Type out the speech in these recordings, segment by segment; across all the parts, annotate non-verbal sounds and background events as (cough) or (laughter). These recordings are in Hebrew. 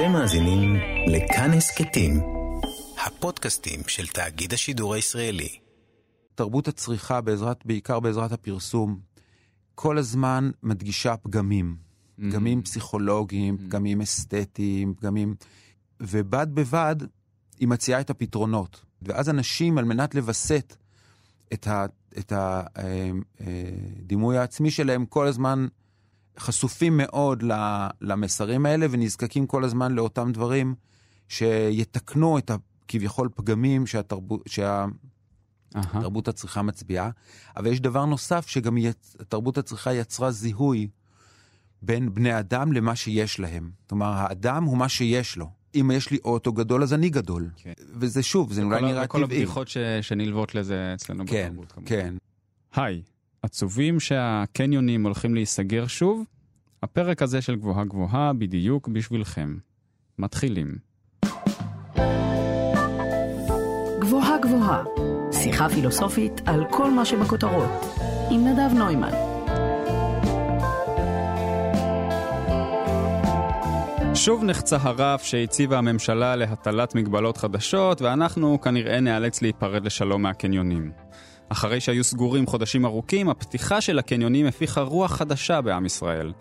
אתם מאזינים לכאן הסכתים, הפודקאסטים של תאגיד השידור הישראלי. תרבות הצריכה, בעזרת, בעיקר בעזרת הפרסום, כל הזמן מדגישה פגמים. פגמים פסיכולוגיים, פגמים אסתטיים, פגמים... ובד בבד היא מציעה את הפתרונות. ואז אנשים, על מנת לווסת את, ה, את הדימוי העצמי שלהם, כל הזמן חשופים מאוד למסרים האלה ונזקקים כל הזמן לאותם דברים שיתקנו את הכביכול פגמים שהתרבות, שה... אהה. תרבות הצריכה מצביעה, אבל יש דבר נוסף שגם יצ... תרבות הצריכה יצרה זיהוי בין בני אדם למה שיש להם. כלומר, האדם הוא מה שיש לו. אם יש לי אוטו גדול, אז אני גדול. כן. וזה שוב, זה אולי כל נראה טבעי. הבדיחות ש- שנלוות לזה אצלנו כן, בתרבות כמובן. כן. היי, עצובים שהקניונים הולכים להיסגר שוב? הפרק הזה של גבוהה גבוהה בדיוק בשבילכם. מתחילים. גבוהה גבוהה, שיחה פילוסופית על כל מה שבכותרות, עם נדב נוימן. שוב נחצה הרף שהציבה הממשלה להטלת מגבלות חדשות, ואנחנו כנראה ניאלץ להיפרד לשלום מהקניונים. אחרי שהיו סגורים חודשים ארוכים, הפתיחה של הקניונים הפיחה רוח חדשה בעם ישראל.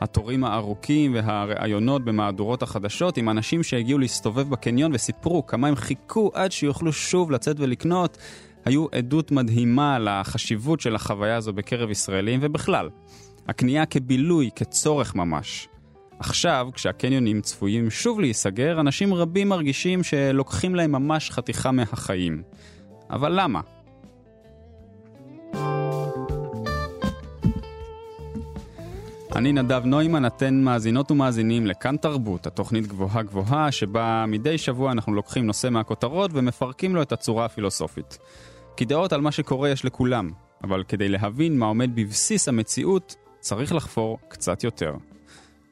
התורים הארוכים והראיונות במהדורות החדשות עם אנשים שהגיעו להסתובב בקניון וסיפרו כמה הם חיכו עד שיוכלו שוב לצאת ולקנות, היו עדות מדהימה לחשיבות של החוויה הזו בקרב ישראלים ובכלל. הקנייה כבילוי, כצורך ממש. עכשיו, כשהקניונים צפויים שוב להיסגר, אנשים רבים מרגישים שלוקחים להם ממש חתיכה מהחיים. אבל למה? אני נדב נוימן, אתן מאזינות ומאזינים לכאן תרבות, התוכנית גבוהה גבוהה, שבה מדי שבוע אנחנו לוקחים נושא מהכותרות ומפרקים לו את הצורה הפילוסופית. כי דעות על מה שקורה יש לכולם, אבל כדי להבין מה עומד בבסיס המציאות, צריך לחפור קצת יותר.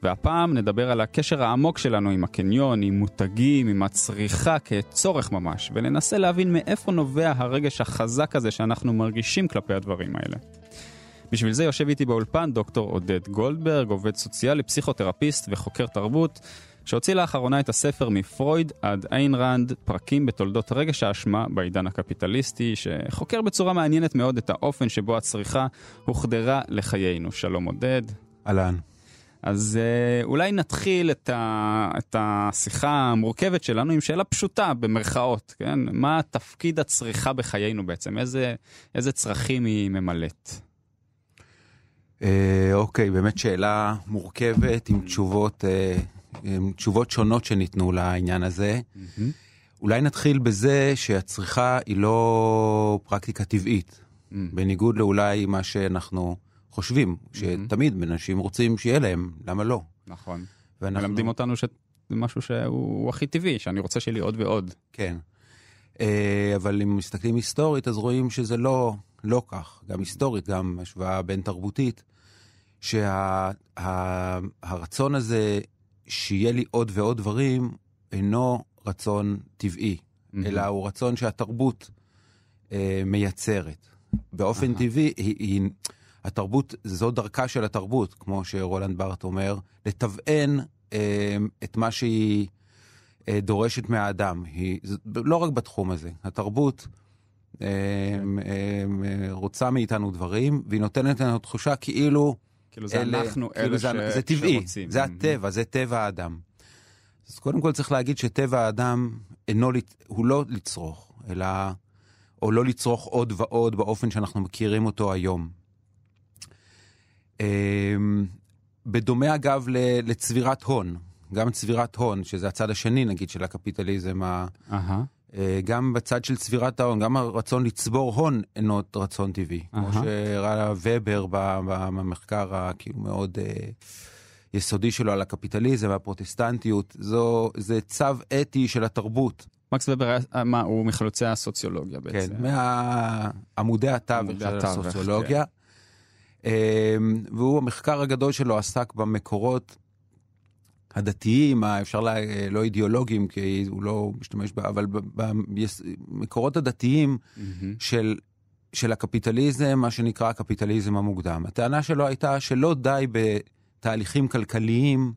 והפעם נדבר על הקשר העמוק שלנו עם הקניון, עם מותגים, עם הצריכה כצורך ממש, וננסה להבין מאיפה נובע הרגש החזק הזה שאנחנו מרגישים כלפי הדברים האלה. בשביל זה יושב איתי באולפן דוקטור עודד גולדברג, עובד סוציאלי, פסיכותרפיסט וחוקר תרבות, שהוציא לאחרונה את הספר מפרויד עד איין ראנד, פרקים בתולדות רגש האשמה בעידן הקפיטליסטי, שחוקר בצורה מעניינת מאוד את האופן שבו הצריכה הוחדרה לחיינו. שלום עודד. אהלן. אז אה, אולי נתחיל את, ה, את השיחה המורכבת שלנו עם שאלה פשוטה במרכאות, כן? מה תפקיד הצריכה בחיינו בעצם? איזה, איזה צרכים היא ממלאת? אה, אוקיי, באמת שאלה מורכבת עם תשובות, אה, עם תשובות שונות שניתנו לעניין הזה. אולי נתחיל בזה שהצריכה היא לא פרקטיקה טבעית, בניגוד לאולי מה שאנחנו חושבים, שתמיד אנשים רוצים שיהיה להם, למה לא? נכון. ואנחנו- מלמדים אותנו שזה משהו שהוא הכי טבעי, שאני רוצה שיהיה לי עוד ועוד. כן. אה, אבל אם מסתכלים היסטורית, אז רואים שזה לא, לא כך. גם היסטורית, גם השוואה בין תרבותית, שהרצון הזה שיהיה לי עוד ועוד דברים, אינו רצון טבעי, אלא הוא רצון שהתרבות אה, מייצרת. באופן טבעי, היא, היא, התרבות, זו דרכה של התרבות, כמו שרולנד בארט אומר, לתבען אה, את מה שהיא אה, דורשת מהאדם. היא, לא רק בתחום הזה, התרבות רוצה מאיתנו דברים, והיא נותנת לנו תחושה כאילו... כאילו זה אנחנו כאילו אלה זה, ש- זה טבעי, שרוצים. זה. הטבע, זה טבע האדם. אז קודם כל צריך להגיד שטבע האדם אינו, הוא לא לצרוך, אלא, או לא לצרוך עוד ועוד באופן שאנחנו מכירים אותו היום. אמ, בדומה אגב לצבירת הון, גם צבירת הון, שזה הצד השני נגיד של הקפיטליזם, ה- אהה. אה, גם בצד של צבירת ההון, גם הרצון לצבור הון אינו רצון טבעי. כמו אהה. שהראה ובר במחקר הכאילו מאוד אה, יסודי שלו על הקפיטליזם והפרוטסטנטיות, זו, זה צו אתי של התרבות. מקס ובר היה, מה, הוא מחלוצי הסוציולוגיה כן, בעצם. מעמודי התווך של כן. הסוציולוגיה. אה, והוא, המחקר הגדול שלו עסק במקורות הדתיים, ה- אפשר לה, לא אידיאולוגיים, כי הוא לא משתמש בה, אבל במקורות הדתיים מהמם. של, של הקפיטליזם, מה שנקרא הקפיטליזם המוקדם. הטענה שלו הייתה שלא די בתהליכים כלכליים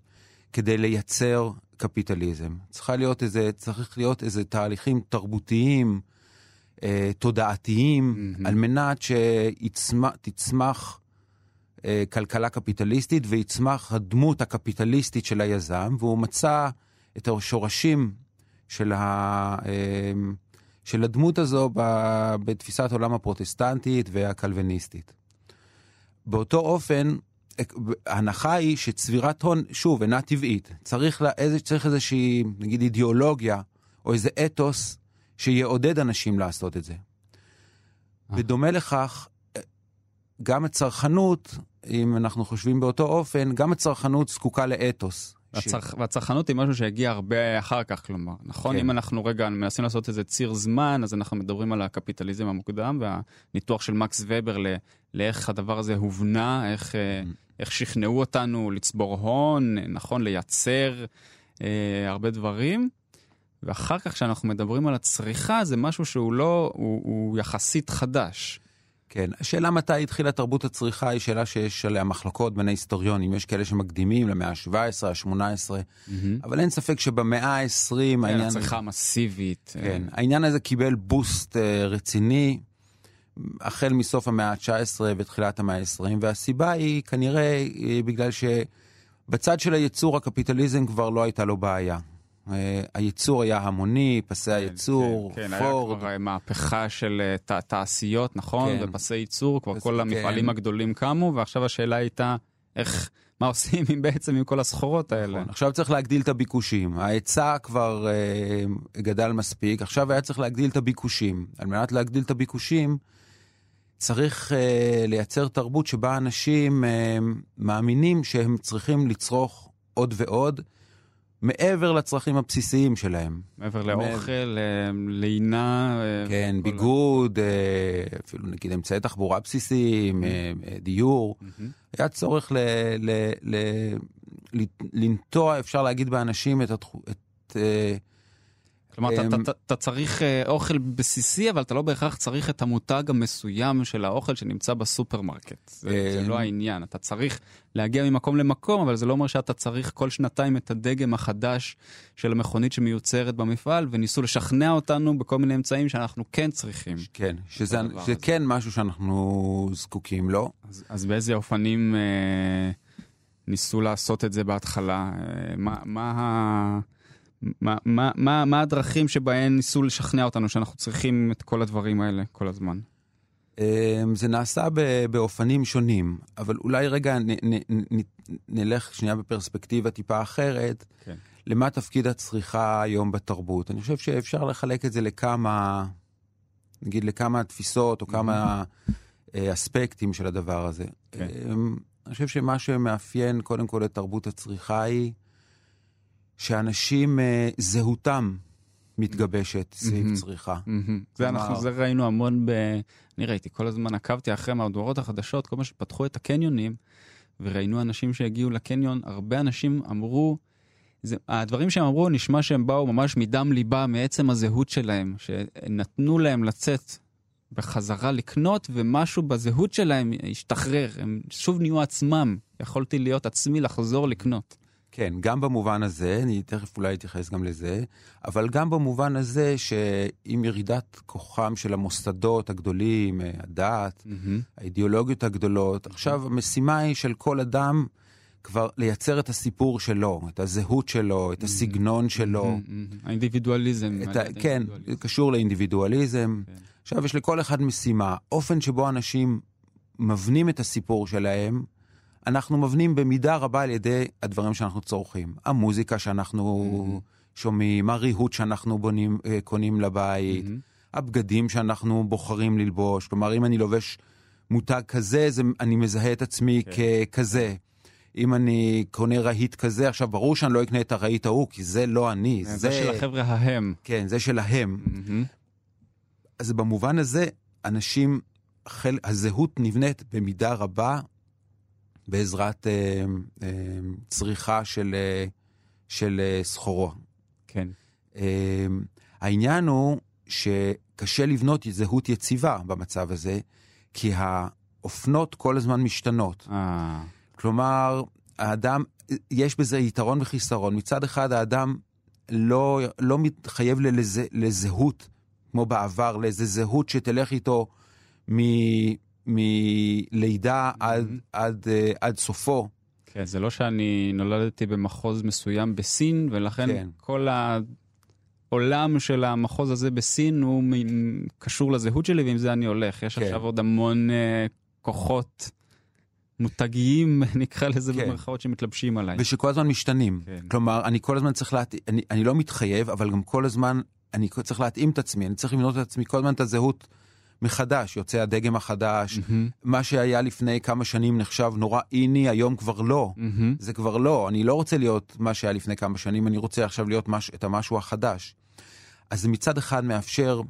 כדי לייצר קפיטליזם. צריכה להיות איזה, צריך להיות איזה תהליכים תרבותיים, אה, תודעתיים, מהמם. על מנת שתצמח אה, כלכלה קפיטליסטית ויצמח הדמות הקפיטליסטית של היזם, והוא מצא את השורשים של, ה, אה, של הדמות הזו ב- בתפיסת עולם הפרוטסטנטית והקלווניסטית. באותו אופן, ההנחה היא שצבירת הון, שוב, אינה טבעית. צריך, לה, איזה, צריך איזושהי, נגיד, אידיאולוגיה, או איזה אתוס, שיעודד אנשים לעשות את זה. בדומה לכך, גם הצרכנות, אם אנחנו חושבים באותו אופן, גם הצרכנות זקוקה לאתוס. והצרכ... והצרכנות היא משהו שהגיע הרבה אחר כך, כלומר, נכון? כן. אם אנחנו רגע מנסים לעשות איזה ציר זמן, אז אנחנו מדברים על הקפיטליזם המוקדם והניתוח של מקס ובר ל... לאיך הדבר הזה הובנה, איך, אה, איך שכנעו אותנו לצבור הון, נכון? לייצר אה, הרבה דברים. ואחר כך כשאנחנו מדברים על הצריכה, זה משהו שהוא לא, הוא, הוא יחסית חדש. כן, השאלה מתי התחילה תרבות הצריכה היא שאלה שיש עליה מחלוקות בין ההיסטוריונים. יש כאלה שמקדימים למאה ה-17, ה-18, אבל אין ספק שבמאה ה-20 כן, העניין... הצריכה המסיבית. אה, כן, העניין הזה קיבל בוסט אה, רציני החל מסוף המאה ה-19 ותחילת המאה ה-20, והסיבה היא כנראה אה, בגלל שבצד של הייצור הקפיטליזם כבר לא הייתה לו בעיה. אה, הייצור היה המוני, פסי הייצור, כן, כן, פורד. היה כבר אה, מהפכה של אה, ת- תעשיות, נכון? כן. ופסי ייצור, כבר פס- כל המפעלים כן. הגדולים קמו, ועכשיו השאלה הייתה איך, מה עושים עם בעצם עם כל הסחורות האלה. נכון. עכשיו צריך להגדיל את הביקושים. ההיצע כבר אה, גדל מספיק, עכשיו היה צריך להגדיל את הביקושים. על מנת להגדיל את הביקושים, צריך אה, לייצר תרבות שבה אנשים אה, מאמינים שהם צריכים לצרוך עוד ועוד, מעבר לצרכים הבסיסיים שלהם. מעבר לאוכל, אה, לינה. אה, כן, ביגוד, אה, אפילו נגיד אמצעי תחבורה בסיסיים, דיור. היה צורך לנטוע, אפשר להגיד, באנשים את, כלומר, אתה- אמ, צריך אה, אוכל בסיסי, אבל אתה לא בהכרח צריך את המותג המסוים של האוכל שנמצא בסופרמרקט. זה זה אמ, לא העניין. אתה צריך להגיע ממקום למקום, אבל זה לא אומר שאתה צריך כל שנתיים את הדגם החדש של המכונית שמיוצרת במפעל, וניסו לשכנע אותנו בכל מיני אמצעים שאנחנו כן צריכים. כן, שזה. כן משהו שאנחנו זקוקים לו. אז, באיזה אופנים אה, ניסו לעשות את זה בהתחלה? אה, מה, מה, ה- מה, מה, מה, מה הדרכים שבהן ניסו לשכנע אותנו שאנחנו צריכים את כל הדברים האלה כל הזמן? אמ, זה נעשה באופנים שונים, אבל אולי רגע נ, נ, נ, נלך שנייה בפרספקטיבה טיפה אחרת. כן. למה תפקיד הצריכה היום בתרבות? אני חושב שאפשר לחלק את זה לכמה, נגיד לכמה תפיסות או כמה אה, אספקטים של הדבר הזה. כן. אמ, אני חושב שמה שמאפיין קודם כל את תרבות הצריכה היא שאנשים, אה, זהותם מתגבשת סביב מהמם. צריכה. זה, כלומר- אנחנו, זה ראינו המון ב... אני ראיתי, כל הזמן עקבתי אחרי מהדורות החדשות, כל מה שפתחו את הקניונים, וראינו אנשים שהגיעו לקניון, הרבה אנשים אמרו, זה, הדברים שהם אמרו נשמע שהם באו ממש מדם ליבה, מעצם הזהות שלהם, שנתנו להם לצאת בחזרה לקנות, ומשהו בזהות שלהם השתחרר, הם שוב נהיו עצמם, יכולתי להיות עצמי לחזור לקנות. כן, גם במובן הזה, אני תכף אולי אתייחס גם לזה, אבל גם במובן הזה שעם ירידת כוחם של המוסדות הגדולים, אה, הדת, האידיאולוגיות הגדולות, עכשיו המשימה היא של כל אדם כבר לייצר את הסיפור שלו, את הזהות שלו, את הסגנון שלו. האינדיבידואליזם. את ה... כן, זה קשור לאינדיבידואליזם. כן. עכשיו, יש לכל אחד משימה. אופן שבו אנשים מבנים את הסיפור שלהם, אנחנו מבנים במידה רבה על ידי הדברים שאנחנו צורכים. המוזיקה שאנחנו שומעים, הריהוט שאנחנו בונים, אה, קונים לבית, הבגדים שאנחנו בוחרים ללבוש. כלומר, אם אני לובש מותג כזה, זה, אני מזהה את עצמי כן. ככזה. אם אני קונה רהיט כזה, עכשיו ברור שאני לא אקנה את הרהיט ההוא, כי זה לא אני. זה של החבר'ה ההם. כן, זה שלהם. אז במובן הזה, אנשים, חל, הזהות נבנית במידה רבה בעזרת אה, אה, צריכה של, אה, של אה, סחורו. כן. אה, העניין הוא שקשה לבנות זהות יציבה במצב הזה, כי האופנות כל הזמן משתנות. אה, כלומר, האדם, יש בזה יתרון וחיסרון. מצד אחד, האדם לא, לא מתחייב לזה, לזהות, כמו בעבר, לאיזה זהות שתלך איתו מ, מלידה עד, עד, עד, עד סופו. כן, זה לא שאני נולדתי במחוז מסוים בסין, ולכן כן. כל העולם של המחוז הזה בסין הוא קשור לזהות שלי, ועם זה אני הולך. יש כן. עכשיו עוד המון uh, כוחות מותגיים, (laughs) נקרא לזה כן. במרכאות, שמתלבשים עליי. ושכל הזמן משתנים. כן. כלומר, אני כל הזמן צריך להתאים, אני, אני לא מתחייב, אבל גם כל הזמן אני צריך להתאים את עצמי, אני צריך לבנות את עצמי כל הזמן את הזהות מחדש, יוצא הדגם החדש, mm-hmm. מה שהיה לפני כמה שנים נחשב נורא איני, היום כבר לא. Mm-hmm. זה כבר לא, אני לא רוצה להיות מה שהיה לפני כמה שנים, אני רוצה עכשיו להיות מש, את המשהו החדש. אז מצד אחד מאפשר,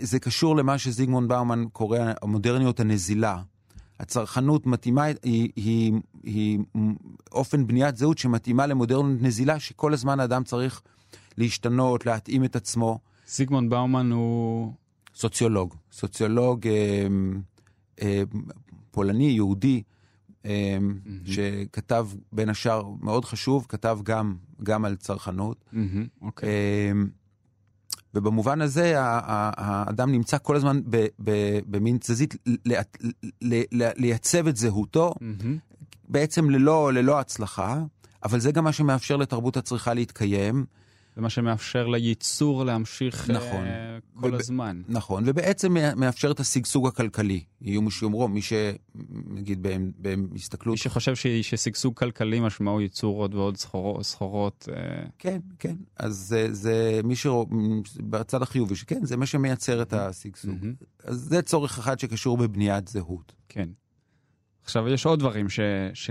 זה קשור למה שזיגמונד באומן קורא המודרניות הנזילה. הצרכנות מתאימה, היא, היא, היא, היא אופן בניית זהות שמתאימה למודרניות נזילה, שכל הזמן האדם צריך להשתנות, להתאים את עצמו. זיגמונד באומן הוא... סוציולוג, סוציולוג אה, אה, פולני, יהודי, אה, mm-hmm. שכתב בין השאר, מאוד חשוב, כתב גם, גם על צרכנות. Mm-hmm. Okay. אוקיי. אה, ובמובן הזה האדם נמצא כל הזמן במין תזזית לייצב את זהותו, mm-hmm. בעצם ללא, ללא הצלחה, אבל זה גם מה שמאפשר לתרבות הצריכה להתקיים. זה מה שמאפשר לייצור להמשיך נכון, uh, כל וב... הזמן. נכון, ובעצם מאפשר את השגשוג הכלכלי. יהיו מי שיאמרו, מי שנגיד בהסתכלות... מי שחושב ש... ששגשוג כלכלי משמעו ייצור עוד ועוד סחורות. סחורות uh... כן, כן. אז זה, זה מי ש... בצד החיובי, שכן, זה מה שמייצר את השגשוג. Mm-hmm. אז זה צורך אחד שקשור בבניית זהות. כן. עכשיו, יש עוד דברים ש... ש...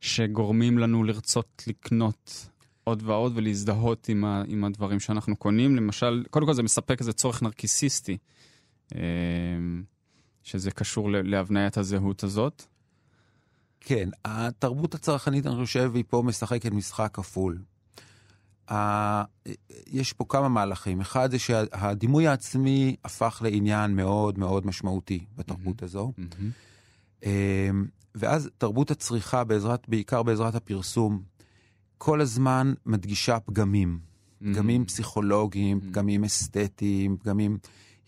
שגורמים לנו לרצות לקנות עוד ועוד ולהזדהות עם, ה, עם הדברים שאנחנו קונים. למשל, קודם כל זה מספק איזה צורך נרקיסיסטי, אה, שזה קשור להבניית הזהות הזאת. כן, התרבות הצרכנית, אני חושב, היא פה משחקת משחק כפול. יש פה כמה מהלכים. אחד זה שהדימוי העצמי הפך לעניין מאוד מאוד משמעותי בתרבות mm-hmm. הזו. Mm-hmm. ואז תרבות הצריכה, בעזרת, בעיקר בעזרת הפרסום, כל הזמן מדגישה פגמים. Mm-hmm. פגמים פסיכולוגיים, mm-hmm. פגמים אסתטיים, פגמים...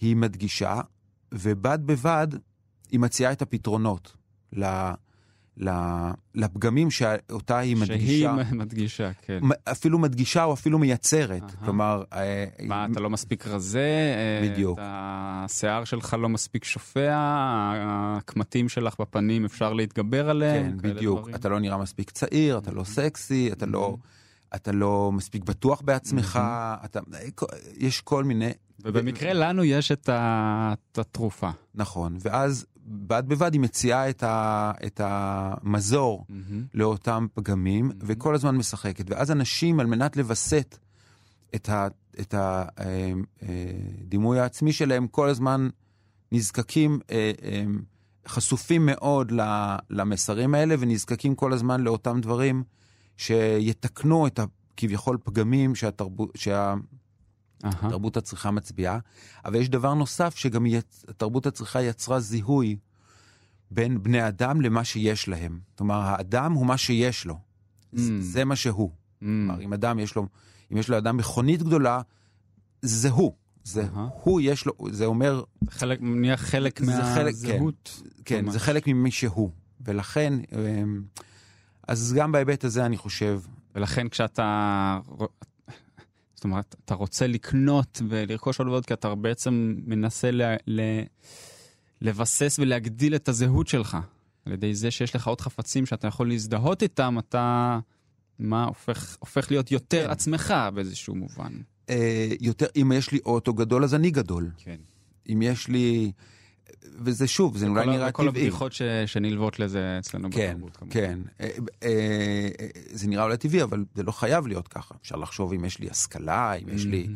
היא מדגישה, ובד בבד היא מציעה את הפתרונות לפגמים שאותה היא מדגישה. שהיא מדגישה, (laughs) כן. אפילו מדגישה או אפילו מייצרת. Uh-huh. כלומר... אה, מה, אתה לא מספיק רזה? אה, בדיוק. השיער שלך לא מספיק שופע? הקמטים שלך בפנים אפשר להתגבר עליהם? כן, בדיוק. דברים. אתה לא נראה מספיק צעיר, אתה לא סקסי, אתה לא... אתה לא מספיק בטוח בעצמך, אתה, יש כל מיני... ובמקרה לנו יש את, ה, את התרופה. נכון, ואז בד בבד היא מציעה את, ה, את המזור mm-hmm. לאותם פגמים, mm-hmm. וכל הזמן משחקת. ואז אנשים, על מנת לווסת את, ה, את הדימוי אה, אה, העצמי שלהם, כל הזמן נזקקים, אה, חשופים מאוד למסרים האלה, ונזקקים כל הזמן לאותם דברים שיתקנו את הכביכול פגמים שהתרבות... שה, uh-huh. תרבות הצריכה מצביעה, אבל יש דבר נוסף שגם יצ... תרבות הצריכה יצרה זיהוי בין בני אדם למה שיש להם. כלומר, האדם הוא מה שיש לו. Mm. זה מה שהוא. Mm. כלומר, אם אדם יש לו, אם יש לאדם מכונית גדולה, זה הוא. זה uh-huh. הוא, יש לו, זה אומר... חלק, נהיה חלק מהזהות. כן, כן זה חלק ממי שהוא. ולכן, אמ, אז גם בהיבט הזה אני חושב... ולכן כשאתה זאת אומרת, אתה רוצה לקנות ולרכוש עוד ועוד, כי אתה בעצם מנסה ל, ל, לבסס ולהגדיל את הזהות שלך. על ידי זה שיש לך עוד חפצים שאתה יכול להזדהות איתם, אתה מה, הופך, הופך להיות יותר כן. עצמך באיזשהו מובן. אה, יותר, אם יש לי אוטו גדול, אז אני גדול. כן. אם יש לי... וזה שוב, זה אולי נראה טבעי. וכל הבדיחות ש, שנלוות לזה אצלנו כן, בתרבות, כמובן. כן, אה, זה נראה אולי טבעי, אבל זה לא חייב להיות ככה. אפשר לחשוב אם יש לי השכלה, אם יש לי...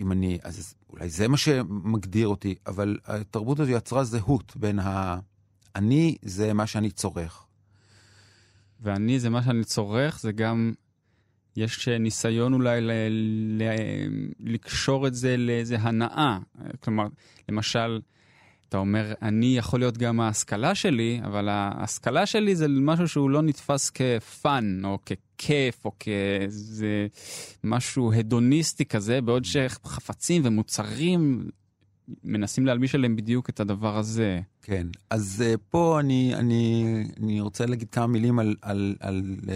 אם אני... אז אולי זה מה שמגדיר אותי, אבל התרבות הזו יצרה זהות בין ה... אני זה מה שאני צורך. ואני זה מה שאני צורך, זה גם... יש ניסיון אולי ל... ל... לקשור את זה לאיזה הנאה. כלומר, למשל... אתה אומר, אני יכול להיות גם ההשכלה שלי, אבל ההשכלה שלי זה משהו שהוא לא נתפס כפאן, או ככיף, או כאיזה משהו הדוניסטי כזה, בעוד שחפצים ומוצרים מנסים להלביש עליהם בדיוק את הדבר הזה. כן, אז uh, פה אני, אני, אני רוצה להגיד כמה מילים על, על, על uh,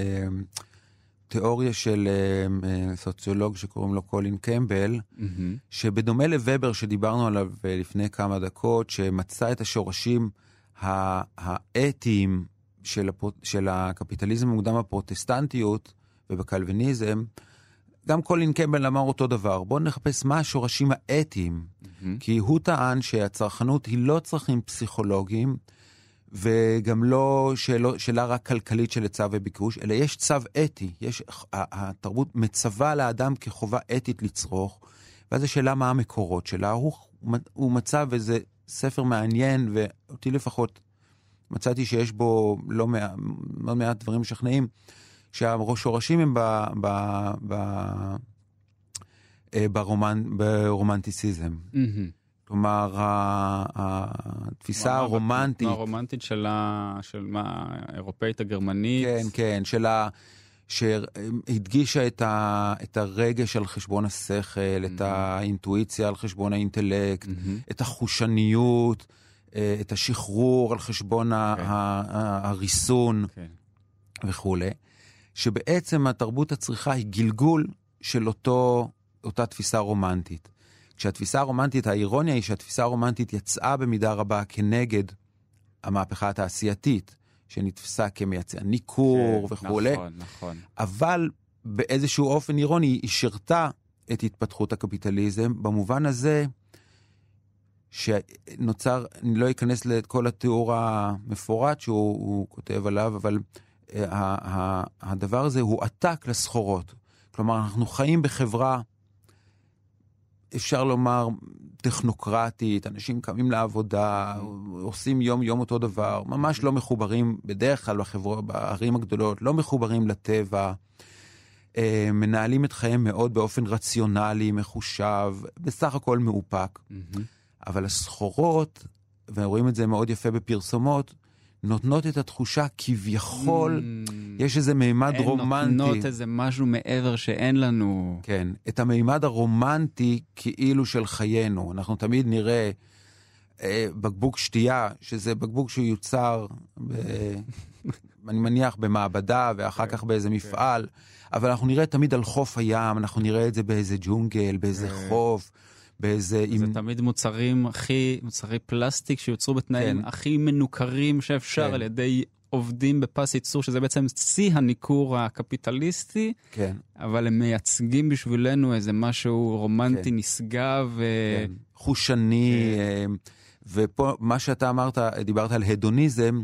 תיאוריה של uh, uh, סוציולוג שקוראים לו קולין קמבל, mm-hmm. שבדומה לוובר שדיברנו עליו uh, לפני כמה דקות, שמצא את השורשים האתיים של, הפ... של הקפיטליזם המוקדם בפרוטסטנטיות ובקלוויניזם, גם קולין קמבל אמר אותו דבר, בואו נחפש מה השורשים האתיים. Mm-hmm. כי הוא טען שהצרכנות היא לא צרכים פסיכולוגיים, וגם לא שאלה, שאלה רק כלכלית של היצע וביקוש, אלא יש צו אתי, יש, התרבות מצווה לאדם כחובה אתית לצרוך, ואז השאלה מה המקורות שלה. הוא, הוא מצא, וזה ספר מעניין, ואותי לפחות מצאתי שיש בו לא מעט, לא מעט דברים משכנעים. שהשורשים הם ב, ב, ב, אה, ברומנ, ברומנטיסיזם. Mm-hmm. כלומר, התפיסה הרומנטית... הרומנטית של, ה... של מה, האירופאית הגרמנית. כן, כן, של ה... שהדגישה את, ה... את הרגש על חשבון השכל, mm-hmm. את האינטואיציה על חשבון האינטלקט, mm-hmm. את החושניות, אה, את השחרור על חשבון okay. כן. הריסון okay. כן. וכולי. שבעצם התרבות הצריכה היא גלגול של אותו, אותה תפיסה רומנטית. כשהתפיסה הרומנטית, האירוניה היא שהתפיסה הרומנטית יצאה במידה רבה כנגד המהפכה התעשייתית, שנתפסה כמייצר ניכור כן, וכולי. נכון, נכון. אבל באיזשהו אופן אירוני היא שירתה את התפתחות הקפיטליזם, במובן הזה שנוצר, אני לא אכנס לכל התיאור המפורט שהוא כותב עליו, אבל הדבר הזה הוא עתק לסחורות. כלומר, אנחנו חיים בחברה, אפשר לומר, טכנוקרטית, אנשים קמים לעבודה, עושים יום-יום אותו דבר, ממש לא מחוברים, בדרך כלל בחברה, בערים הגדולות, לא מחוברים לטבע, אה, מנהלים את חייהם מאוד באופן רציונלי, מחושב, בסך הכל מאופק. Mm-hmm. אבל הסחורות, ורואים את זה מאוד יפה בפרסומות, נותנות את התחושה כביכול mm, יש איזה מימד רומנטי. נותנות איזה משהו מעבר שאין לנו. כן, את המימד הרומנטי כאילו של חיינו. אנחנו תמיד נראה אה, בקבוק שתייה, שזה בקבוק שהוא יוצר, ב, (laughs) אני מניח, במעבדה ואחר כך באיזה כן. מפעל, אבל אנחנו נראה תמיד על חוף הים, אנחנו נראה את זה באיזה ג'ונגל, באיזה כן. חוף. באיזה... זה עם... תמיד מוצרים הכי, מוצרי פלסטיק שיוצרו בתנאים כן. הכי מנוכרים שאפשר כן. על ידי עובדים בפס ייצור, שזה בעצם שיא הניכור הקפיטליסטי, כן. אבל הם מייצגים בשבילנו איזה משהו רומנטי כן. נשגב. כן. חושני, כן. אה, ופה מה שאתה אמרת, דיברת על הדוניזם,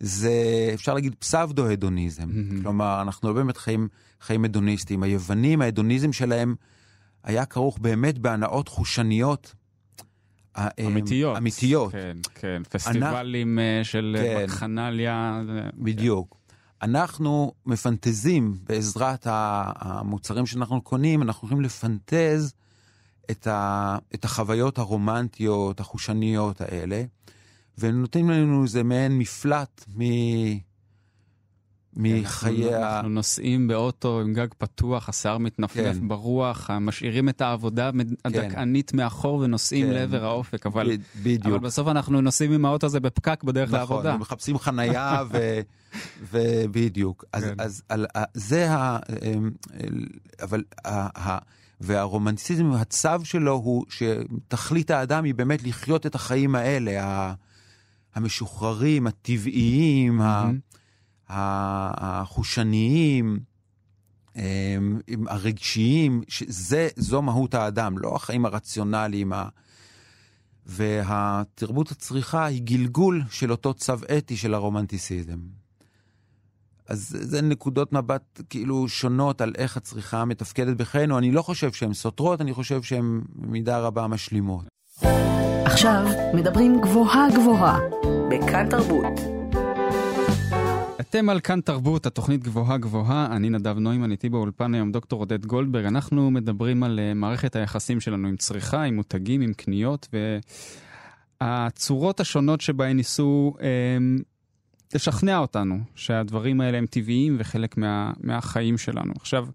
זה אפשר להגיד פסבדו-הדוניזם. Mm-hmm. כלומר, אנחנו לא באמת חיים, חיים הדוניסטים. היוונים, ההדוניזם שלהם היה כרוך באמת בהנאות חושניות. אה, אמיתיות. אמיתיות. כן, כן, פסטיבלים אני... אה, של כן, מחנליה. בדיוק. כן. אנחנו מפנטזים בעזרת המוצרים שאנחנו קונים, אנחנו יכולים לפנטז את, ה, את החוויות הרומנטיות, החושניות האלה, ונותנים לנו איזה מעין מפלט מ... מחיי ה... אנחנו נוסעים באוטו עם גג פתוח, השיער מתנפנף כן. ברוח, משאירים את העבודה הדכאנית כן. מאחור ונוסעים כן. לעבר האופק, אבל, בדיוק. אבל בסוף אנחנו נוסעים עם האוטו הזה בפקק בדרך נכון, לעבודה. נכון, מחפשים חנייה (laughs) ו... ובדיוק. אז, כן. אז על, זה ה... אבל ה... ה... והרומנטיסיזם, הצו שלו הוא שתכלית האדם היא באמת לחיות את החיים האלה, המשוחררים, הטבעיים, mm-hmm. החושניים, הרגשיים, שזה, זו מהות האדם, לא החיים הרציונליים. והתרבות הצריכה היא גלגול של אותו צו אתי של הרומנטיסיזם. אז זה נקודות מבט כאילו שונות על איך הצריכה מתפקדת בחיינו. אני לא חושב שהן סותרות, אני חושב שהן במידה רבה משלימות. עכשיו מדברים גבוהה גבוהה, בכאן תרבות. אתם על כאן תרבות, התוכנית גבוהה גבוהה, אני נדב נוימן, איתי באולפן היום דוקטור עודד גולדברג. אנחנו מדברים על uh, מערכת היחסים שלנו עם צריכה, עם מותגים, עם קניות, הצורות השונות שבהן ניסו אמ, לשכנע אותנו שהדברים האלה הם טבעיים וחלק מה, מהחיים שלנו. עכשיו,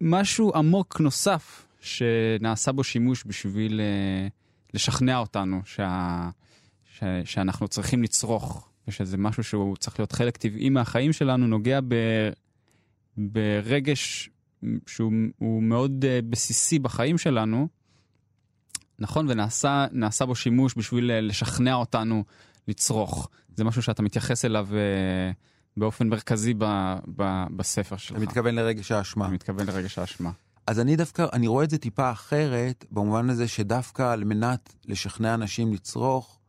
משהו עמוק נוסף שנעשה בו שימוש בשביל uh, לשכנע אותנו שה, ש, שאנחנו צריכים לצרוך, ושזה משהו שהוא צריך להיות חלק טבעי מהחיים שלנו, נוגע ב, ברגש שהוא מאוד uh, בסיסי בחיים שלנו, נכון, ונעשה בו שימוש בשביל uh, לשכנע אותנו לצרוך. זה משהו שאתה מתייחס אליו uh, באופן מרכזי ב, ב, בספר שלך. אתה מתכוון לרגש האשמה. אני מתכוון לרגש האשמה. אז אני דווקא, אני רואה את זה טיפה אחרת, במובן הזה שדווקא על מנת לשכנע אנשים לצרוך,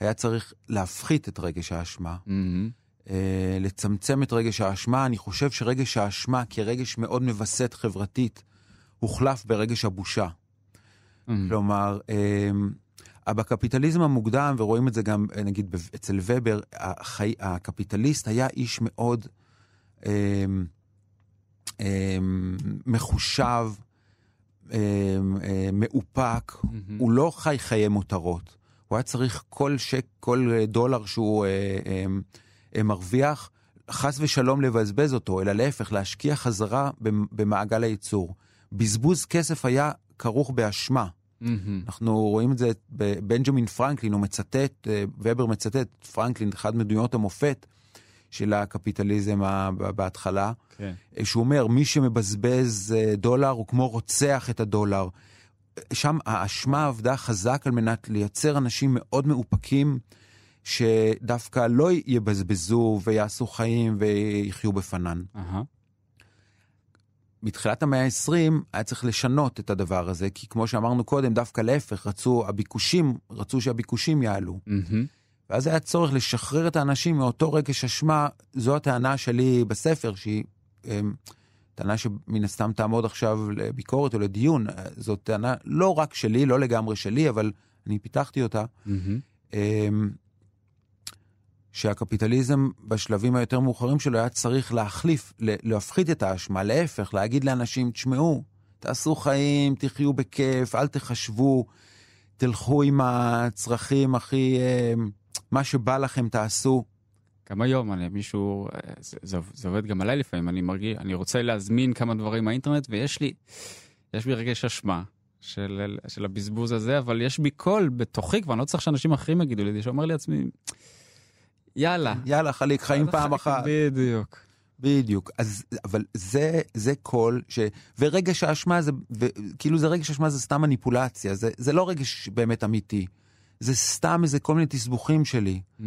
היה צריך להפחית את רגש האשמה. Mm-hmm. לצמצם את רגש האשמה. אני חושב שרגש האשמה כרגש מאוד מווסת חברתית, הוחלף ברגש הבושה. Mm-hmm. כלומר, בקפיטליזם המוקדם, ורואים את זה גם נגיד אצל ובר, החי, הקפיטליסט היה איש מאוד אה, אה, מחושב, אה, אה, מאופק, mm-hmm. הוא לא חי חיי מותרות. הוא היה צריך כל שק, כל דולר שהוא אה, אה, אה, מרוויח, חס ושלום לבזבז אותו, אלא להפך, להשקיע חזרה במעגל הייצור. בזבוז כסף היה כרוך באשמה. Mm-hmm. אנחנו רואים את זה בבנג'מין פרנקלין, הוא מצטט, אה, ובר מצטט, פרנקלין, אחד מדמויות המופת של הקפיטליזם בהתחלה, okay. כן. אה, שהוא אומר, מי שמבזבז אה, דולר הוא כמו רוצח את הדולר. שם האשמה עבדה חזק על מנת לייצר אנשים מאוד מאופקים, שדווקא לא יבזבזו ויעשו חיים ויחיו בפנן. Uh-huh. מתחילת המאה ה-20 היה צריך לשנות את הדבר הזה, כי כמו שאמרנו קודם, דווקא להפך, רצו הביקושים, רצו שהביקושים יעלו. Mm-hmm. ואז היה צורך לשחרר את האנשים מאותו רגש אשמה, זו הטענה שלי בספר, שהיא אמ, טענה שמן הסתם תעמוד עכשיו לביקורת או לדיון. זאת טענה לא רק שלי, לא לגמרי שלי, אבל אני פיתחתי אותה. Mm-hmm. שהקפיטליזם בשלבים היותר מאוחרים שלו היה צריך להחליף, להפחית את האשמה, להפך, להגיד לאנשים, תשמעו, תעשו חיים, תחיו בכיף, אל תחשבו, תלכו עם הצרכים הכי, אה, מה שבא לכם תעשו. גם היום, אני, מישהו, אה, זה, זה, זה עובד גם עליי לפעמים, אני מרגיש, אני רוצה להזמין כמה דברים מהאינטרנט, ויש לי, יש בי רגש אשמה. של, של הבזבוז הזה, אבל יש בי קול בתוכי כבר, אני לא צריך שאנשים אחרים יגידו לי, שאומר לי לעצמי, יאללה. יאללה, חליק, חיים פעם אחת. בדיוק. בדיוק. אז, אבל זה, זה קול ש... ורגש האשמה זה, ו, כאילו זה רגש האשמה זה סתם מניפולציה, זה, זה לא רגש באמת אמיתי. זה סתם איזה כל מיני תסבוכים שלי. Mm-hmm.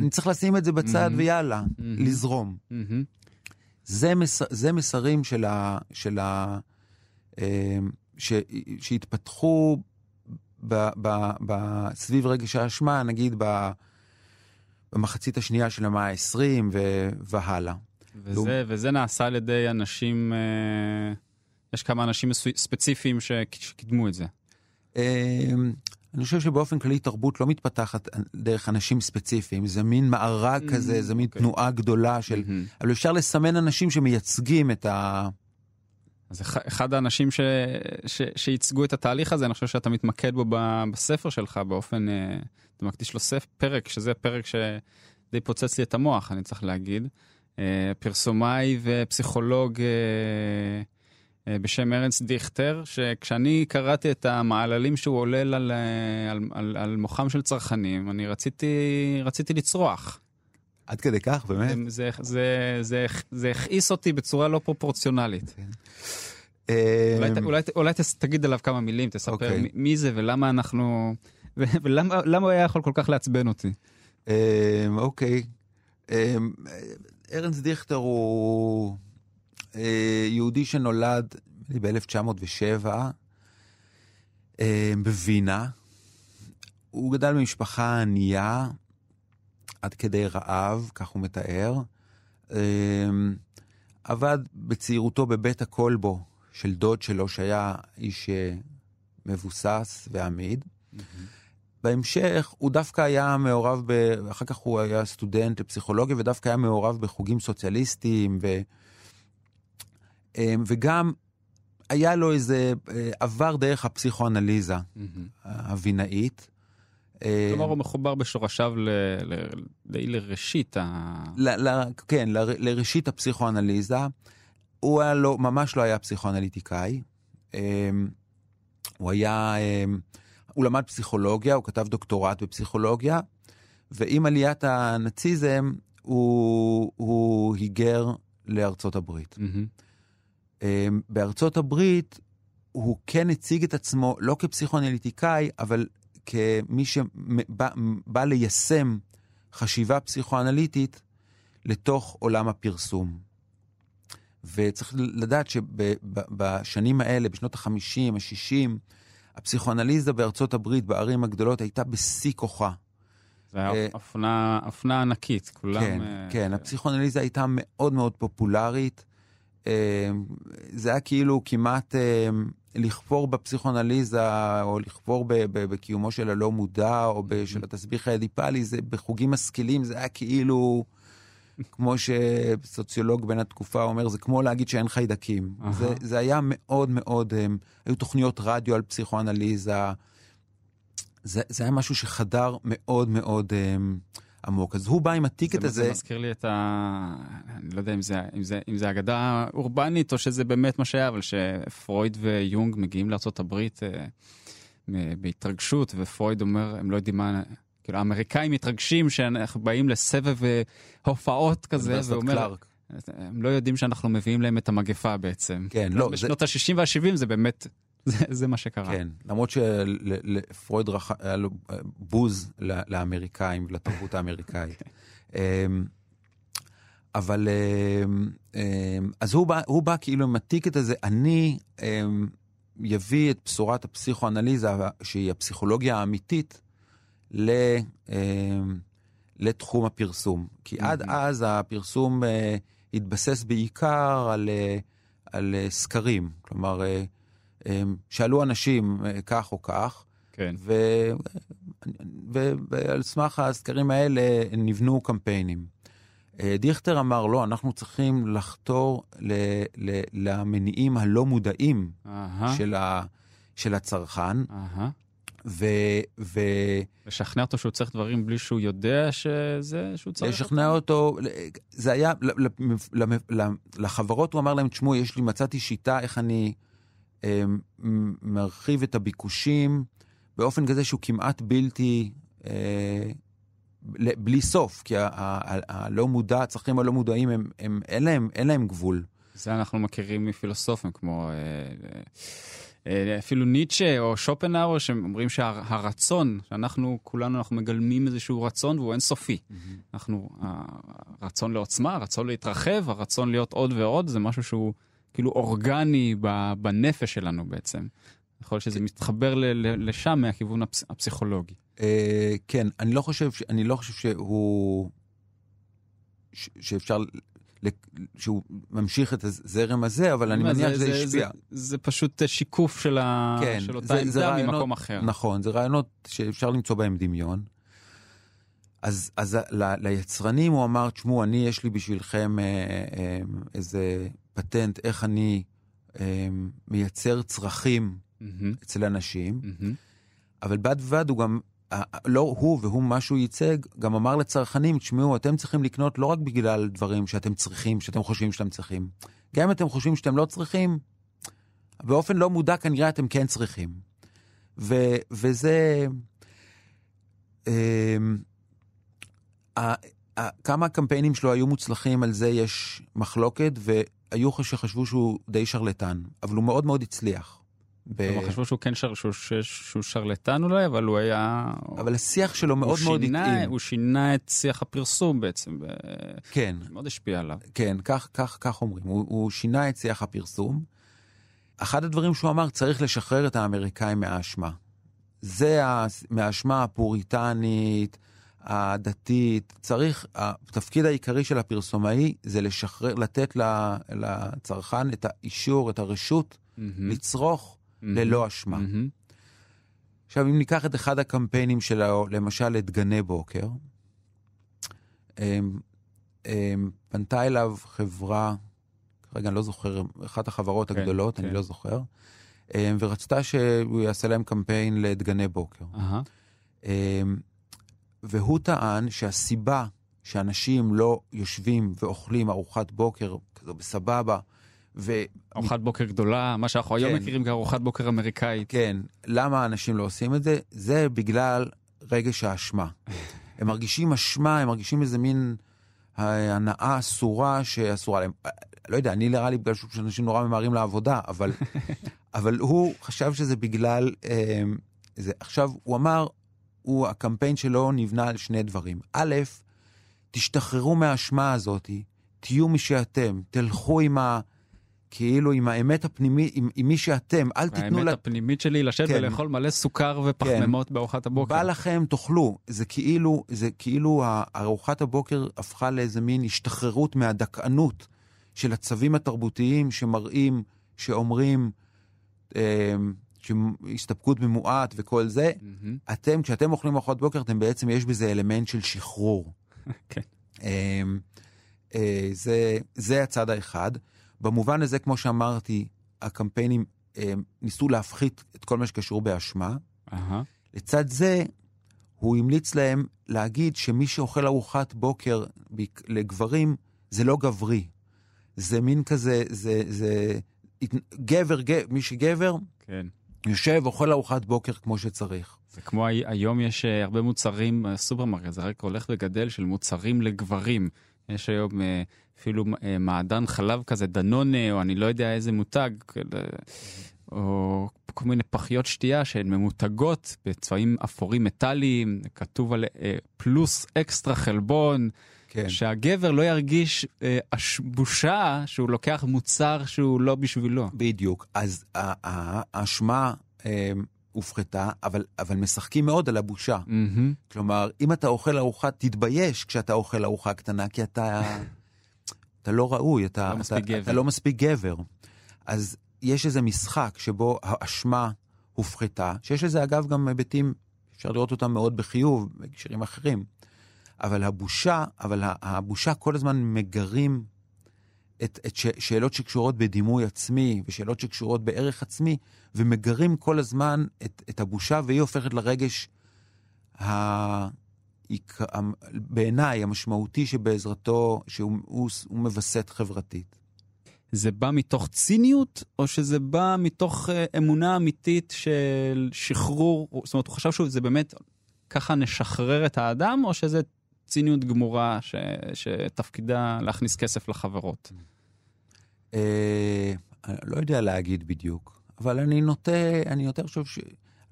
אני צריך לשים את זה בצד mm-hmm. ויאללה, mm-hmm. לזרום. Mm-hmm. זה, מס, זה מסרים של ה... של ה אה, ש, שהתפתחו ב, ב, ב, סביב רגש האשמה, נגיד ב... במחצית השנייה של המאה ה-20 ו- והלאה. וזה, לא... וזה נעשה על ידי אנשים, אה, יש כמה אנשים ספציפיים שקידמו את זה. אה, אני חושב שבאופן כללי תרבות לא מתפתחת דרך אנשים ספציפיים, זה מין מארג mm, כזה, זה מין okay. אוקיי. תנועה גדולה של... Mm-hmm. אבל אפשר לסמן אנשים שמייצגים את ה... אז אחד האנשים ש... ש... שייצגו את התהליך הזה, אני חושב שאתה מתמקד בו בספר שלך באופן, אה, אתה מקדיש לו ספר, פרק, שזה פרק שדי פוצץ לי את המוח, אני צריך להגיד. אה, פרסומאי ופסיכולוג אה, בשם ארנס דיכטר, שכשאני קראתי את המעללים שהוא עולל על, על, על, על מוחם של צרכנים, אני רציתי, רציתי לצרוח. עד כדי כך, באמת? זה, זה, זה, זה הכעיס אותי בצורה לא פרופורציונלית. כן. אולי, אמ, אולי, אולי תגיד עליו כמה מילים, תספר okay. אוקיי. מי זה ולמה אנחנו... ולמה הוא היה יכול כל כך לעצבן אותי? אמ, אוקיי. אמ, ארנס דיכטר הוא אה, יהודי שנולד ב-1907 בווינה. הוא גדל במשפחה ענייה, עד כדי רעב, כך הוא מתאר. אמ, עבד בצעירותו בבית הכלבו של דוד שלו, שהיה איש אה, מבוסס ועמיד. Mm-hmm. בהמשך הוא דווקא היה מעורב, ב... אחר כך הוא היה סטודנט לפסיכולוגיה ודווקא היה מעורב בחוגים סוציאליסטיים, ו... וגם היה לו איזה אה, עבר דרך הפסיכואנליזה mm-hmm. אה, כלומר, הוא מחובר בשורשיו לראשית ה... כן, לראשית הפסיכואנליזה. הוא היה לא, ממש לא היה פסיכואנליטיקאי. אה, הוא היה, הוא למד פסיכולוגיה, הוא כתב דוקטורט בפסיכולוגיה, ועם עליית הנאציזם הוא, הוא היגר לארצות הברית. מהמם. אה, בארצות הברית הוא כן הציג את עצמו לא כפסיכואנליטיקאי, אבל כמי שבא בא ליישם חשיבה פסיכואנליטית לתוך עולם הפרסום. וצריך לדעת שבשנים האלה, בשנות ה-50, ה-60, הפסיכואנליזה בארצות הברית, בערים הגדולות, הייתה בשיא כוחה. זה היה אה, אופנה, אופנה ענקית, כולם... כן, אה, כן, הפסיכואנליזה הייתה מאוד מאוד פופולרית. אה, זה היה כאילו כמעט אה, לכפור בפסיכואנליזה, או לכפור בקיומו של הלא מודע, או של התסביך האדיפלי, זה בחוגים משכילים, זה היה כאילו, כמו שסוציולוג בין התקופה אומר, זה כמו להגיד שאין חיידקים. זה, זה היה מאוד מאוד, אה, היו תוכניות רדיו על פסיכואנליזה, זה, זה היה משהו שחדר מאוד מאוד אה, עמוק. אז הוא בא עם הטיקט זה, הזה. זה מזכיר לי את ה... אני לא יודע אם זה, אם, זה, אם זה אגדה אורבנית או שזה באמת מה שהיה, אבל שפרויד ויונג מגיעים לארה"ב אה, בהתרגשות, ופרויד אומר, הם לא יודעים מה... כאילו, האמריקאים מתרגשים שאנחנו באים לסבב אה, הופעות כזה, ואומר, קלארק. הם לא יודעים שאנחנו מביאים להם את המגפה בעצם. כן, לא, זה- בשנות ה-60 וה-70 זה באמת, זה, זה מה שקרה. כן, למרות שלפרויד רח... היה לו אה, בוז לאמריקאים ולתרבות האמריקאית. (laughs) אמ, אבל אמ, אמ, אז הוא בא, הוא בא כאילו עם הטיקט הזה, אני יביא את בשורת הפסיכואנליזה, שהיא הפסיכולוגיה האמיתית, ל, אמ, לתחום הפרסום. כי עד אז הפרסום אה, התבסס בעיקר על, אה, על סקרים. כלומר, שאלו אנשים אה, כך או כך, כן. ו- ו- ועל סמך הסקרים האלה נבנו קמפיינים. אה, דיכטר אמר, לא, אנחנו צריכים לחתור ל- ל- למניעים הלא מודעים של, ה- של הצרכן. ו- ו- לשכנע אותו שהוא צריך דברים בלי שהוא יודע שזה, שהוא צריך... לשכנע אותו, זה היה, לחברות הוא אמר להם, תשמעו, יש לי, מצאתי שיטה איך אני מרחיב את הביקושים באופן כזה שהוא כמעט בלתי, אה, בלי סוף, כי הלא מודע, הצרכים הלא מודעים, הם, הם, אין, להם, אין להם גבול. זה אנחנו מכירים מפילוסופים כמו אה, אה, אפילו ניטשה או שופנהאואר שאומרים שהרצון, שאנחנו כולנו אנחנו מגלמים איזשהו רצון והוא אינסופי. אנחנו, הרצון לעוצמה, הרצון להתרחב, הרצון להיות עוד ועוד, זה משהו שהוא כאילו אורגני בנפש שלנו בעצם. יכול להיות שזה מתחבר לשם מהכיוון הפס- הפסיכולוגי. אה, כן, אני לא חושב, ש- אני לא חושב שהוא, ש- שאפשר, שהוא ממשיך את הזרם הזה, אבל אני מניח שזה זה- השפיע. זה, פשוט שיקוף של, ה... כן, של אותה עמדה ממקום אחר. נכון, זה רעיונות שאפשר למצוא בהם דמיון. אז, אז ל, ליצרנים הוא אמר, תשמעו, אני, יש לי בשבילכם אה, אה, איזה פטנט, איך אני אה, מייצר צרכים מהמם, אצל אנשים, מהמם. אבל בד בבד הוא גם, לא הוא והוא, מה שהוא ייצג, גם אמר לצרכנים, תשמעו, אתם צריכים לקנות לא רק בגלל דברים שאתם צריכים, שאתם חושבים שאתם צריכים. גם אם אתם חושבים שאתם לא צריכים, באופן לא מודע כנראה אתם כן צריכים. ו, וזה... אה, כמה הקמפיינים שלו היו מוצלחים, על זה יש מחלוקת, והיו שחשבו שהוא די שרלטן, אבל הוא מאוד מאוד הצליח. ב- כלומר, חשבו שהוא כן שר, שהוא, שהוא, שרלטן אולי, אבל הוא היה... אבל השיח שלו מאוד מאוד התאים. הוא שינה את שיח הפרסום בעצם, כן, ומאוד השפיע עליו. כן, כך, כך, כך אומרים. הוא, הוא שינה את שיח הפרסום. אחד הדברים שהוא אמר, צריך לשחרר את האמריקאים מהאשמה. זה ה- מהאשמה הפוריטנית, הדתית. צריך, התפקיד העיקרי של הפרסומאי זה לשחרר, לתת לצרכן את האישור, את הרשות, מהמם, לצרוך מהמם, ללא אשמה. מהמם. עכשיו, אם ניקח את אחד הקמפיינים שלו, למשל את גני בוקר, אמ, אמ, פנתה אליו חברה, כרגע אני לא זוכר, אחת החברות כן, הגדולות, כן. אני לא זוכר, אמ, ורצתה שהוא יעשה להם קמפיין לדגני בוקר. אמ, והוא טען שהסיבה שאנשים לא יושבים ואוכלים ארוחת בוקר כזו בסבבה, ו... ארוחת בוקר גדולה, מה שאנחנו היום כן. מכירים כארוחת בוקר אמריקאית. כן, למה אנשים לא עושים את זה? זה בגלל רגש האשמה. הם מרגישים אשמה, הם מרגישים איזה מין הנאה אסורה שאסורה להם. לא יודע, אני נראה לי בגלל שאנשים נורא ממהרים לעבודה, אבל, (laughs) אבל הוא חשב שזה בגלל... אה, זה. עכשיו, הוא אמר, הוא, הקמפיין שלו נבנה על שני דברים. א', תשתחררו מהאשמה הזאת, תהיו מי שאתם, תלכו עם ה... כאילו עם האמת הפנימית, עם, עם מי שאתם, אל תיתנו... האמת לה... הפנימית שלי לשבת כן. ולאכול מלא סוכר ופחמימות בארוחת הבוקר. בא לכם, תאכלו. זה כאילו, זה כאילו ארוחת הבוקר הפכה לאיזה מין השתחררות מהדכאנות של הצווים התרבותיים שמראים, שאומרים, אה, שהסתפקות במועט וכל זה. מהמם. אתם, כשאתם אוכלים ארוחת בוקר, אתם בעצם, יש בזה אלמנט של שחרור. (laughs) כן. אה, אה, זה, זה הצד האחד. במובן הזה, כמו שאמרתי, הקמפיינים אה, ניסו להפחית את כל מה שקשור באשמה. אהה. לצד זה, הוא המליץ להם להגיד שמי שאוכל ארוחת בוקר לגברים, זה לא גברי. זה מין כזה, זה, זה, גבר, גבר, מי שגבר, כן. יושב, אוכל ארוחת בוקר כמו שצריך. זה כמו הי- היום יש אה, הרבה מוצרים בסופרמרקט, זה רק הולך וגדל של מוצרים לגברים. יש היום אה, אפילו אה, מעדן חלב כזה, דנונה, או אני לא יודע איזה מותג, או כל מיני פחיות שתייה שהן ממותגות בצבעים אפורים מטאליים, כתוב על אה, פלוס אקסטרה חלבון, כן. שהגבר לא ירגיש אה, בושה שהוא לוקח מוצר שהוא לא בשבילו. בדיוק. אז האשמה אה, הופחתה, אבל, אבל משחקים מאוד על הבושה. מהמם. כלומר, אם אתה אוכל ארוחה, תתבייש כשאתה אוכל ארוחה קטנה, כי אתה, אתה לא ראוי, אתה לא אתה, גבר. אתה לא מספיק גבר. אז יש איזה משחק שבו האשמה הופחתה, שיש לזה אגב גם היבטים, אפשר לראות אותם מאוד בחיוב בהקשרים אחרים. אבל הבושה, אבל הבושה כל הזמן מגרים את, את ש, שאלות שקשורות בדימוי עצמי ושאלות שקשורות בערך עצמי, ומגרים כל הזמן את, את הבושה, והיא הופכת לרגש ה... בעיניי המשמעותי שבעזרתו, שהוא הוא, הוא מווסת חברתית. זה בא מתוך ציניות, או שזה בא מתוך אה, אמונה אמיתית של שחרור? זאת אומרת, הוא חשב שזה באמת ככה נשחרר את האדם, או שזה ציניות גמורה ש, שתפקידה להכניס כסף לחברות? אה, לא יודע להגיד בדיוק, אבל אני נוטה, אני יותר חושב ש...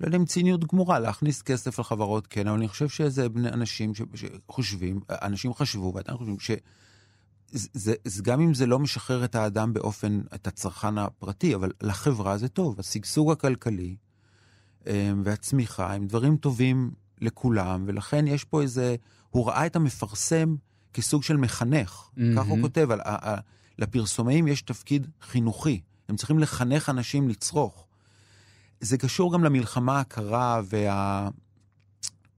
לא יודע אם ציניות גמורה, להכניס כסף לחברות כן, אבל אני חושב שזה בני אנשים ש... שחושבים, אנשים חשבו ועדיין חושבים ש... זה, זה, זה, גם אם זה לא משחרר את האדם באופן, את הצרכן הפרטי, אבל לחברה זה טוב. השגשוג הכלכלי אה, והצמיחה הם דברים טובים לכולם, ולכן יש פה איזה, הוא ראה את המפרסם כסוג של מחנך. מהמם. כך הוא כותב, על, ה- ה- לפרסומאים יש תפקיד חינוכי, הם צריכים לחנך אנשים לצרוך. זה קשור גם למלחמה הקרה וה...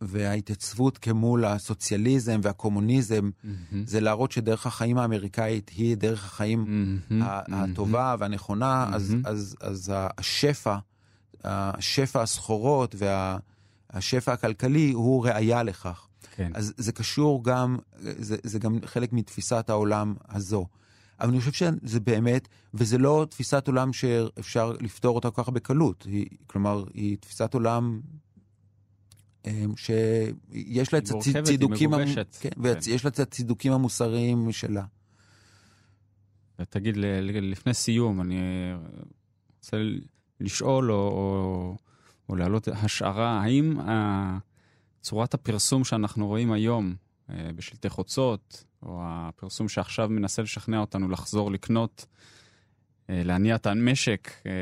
וההתייצבות כמול הסוציאליזם והקומוניזם, זה להראות שדרך החיים האמריקאית היא דרך החיים מהמם. הטובה והנכונה, אז, מהמם. אז, אז השפע, השפע הסחורות והשפע הכלכלי הוא ראייה לכך. כן. אז זה קשור גם, זה, זה גם חלק מתפיסת העולם הזו. אבל אני חושב שזה באמת, וזה לא תפיסת עולם שאפשר לפתור אותה כל כך בקלות. היא, כלומר, היא תפיסת עולם אמ, שיש לה את היא מורכבת, היא הצידוקים, המ- מגובשת. כן, כן. לה את הצידוקים המוסריים שלה. תגיד, לפני סיום, אני רוצה לשאול או, או, או להעלות השערה, האם ה- צורת הפרסום שאנחנו רואים היום אה, בשלטי חוצות, או הפרסום שעכשיו מנסה לשכנע אותנו לחזור לקנות, אה, להניע את המשק, אה,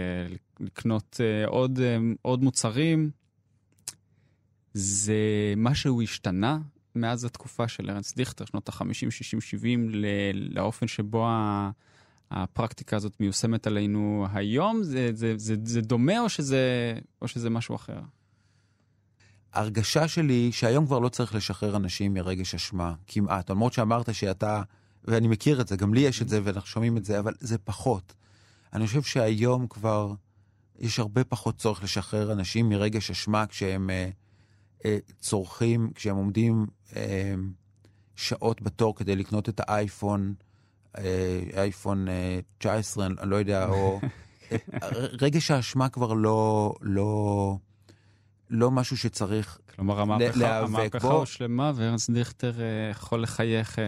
לקנות עוד, עוד מוצרים, זה משהו השתנה מאז התקופה של ארנס דיכטר, שנות ה-50, 60, 70, ל- לאופן שבו. הפרקטיקה הזאת מיושמת עלינו היום? זה, זה, זה, זה דומה או שזה, או שזה משהו אחר? ההרגשה שלי שהיום כבר לא צריך לשחרר אנשים מרגש אשמה, כמעט. למרות שאמרת שאתה, ואני מכיר את זה, גם לי יש את זה ואנחנו שומעים את זה, אבל זה פחות. אני חושב שהיום כבר יש הרבה פחות צורך לשחרר אנשים מרגש אשמה כשהם, אה, אה, צורכים, כשהם עומדים אה, שעות בתור כדי לקנות את האייפון, אה, אייפון אה, 19, אני לא יודע, או... (laughs) אה, רגש האשמה כבר לא, לא, לא משהו שצריך כלומר, המהפכה, המהפכה הושלמה, וארנס דיכטר אה, יכול לחייך... אה...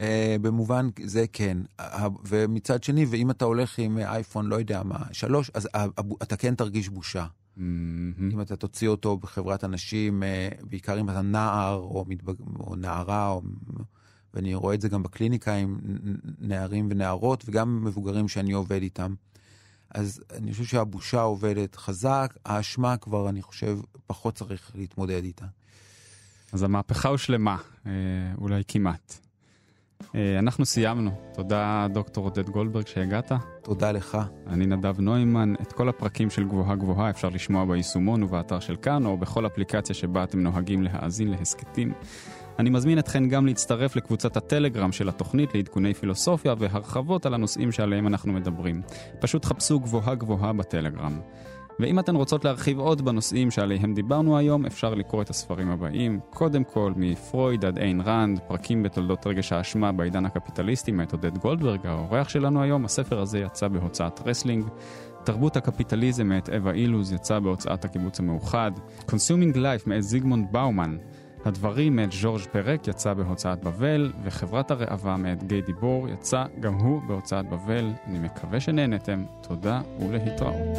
אה, במובן זה כן. ומצד שני, ואם אתה הולך עם אייפון, לא יודע מה, שלוש, אז אתה כן תרגיש בושה. Mm-hmm. אם אתה תוציא אותו בחברת אנשים, אה, בעיקר אם אתה נער או, מתבג... או נערה, או... ואני רואה את זה גם בקליניקה עם נערים ונערות, וגם מבוגרים שאני עובד איתם. אז אני חושב שהבושה עובדת חזק, האשמה כבר, אני חושב, פחות צריך להתמודד איתה. אז המהפכה הושלמה, אה, אולי כמעט. אה, אנחנו סיימנו. תודה, דוקטור עודד גולדברג, שהגעת. תודה לך. אני נדב נוימן. את כל הפרקים של גבוהה גבוהה אפשר לשמוע ביישומון ובאתר של כאן, או בכל אפליקציה שבה אתם נוהגים להאזין להסכתים. אני מזמין אתכן גם להצטרף לקבוצת הטלגרם של התוכנית לעדכוני פילוסופיה והרחבות על הנושאים שעליהם אנחנו מדברים. פשוט חפשו גבוהה גבוהה בטלגרם. ואם אתן רוצות להרחיב עוד בנושאים שעליהם דיברנו היום, אפשר לקרוא את הספרים הבאים. קודם כל, מפרויד עד איין ראנד, פרקים בתולדות רגש האשמה בעידן הקפיטליסטי מאת עודד גולדברג, האורח שלנו היום. הספר הזה יצא בהוצאת רסלינג. תרבות הקפיטליזם מאת אווה אילוז יצא בהוצאת הקיבוץ המאוחד. Consuming Life מאת זיגמונד באומן הדברים מאת ז'ורג' פרק יצא בהוצאת בבל, וחברת הראווה מאת גיי דיבור יצא גם הוא בהוצאת בבל. אני מקווה שנהנתם, תודה ולהתראות.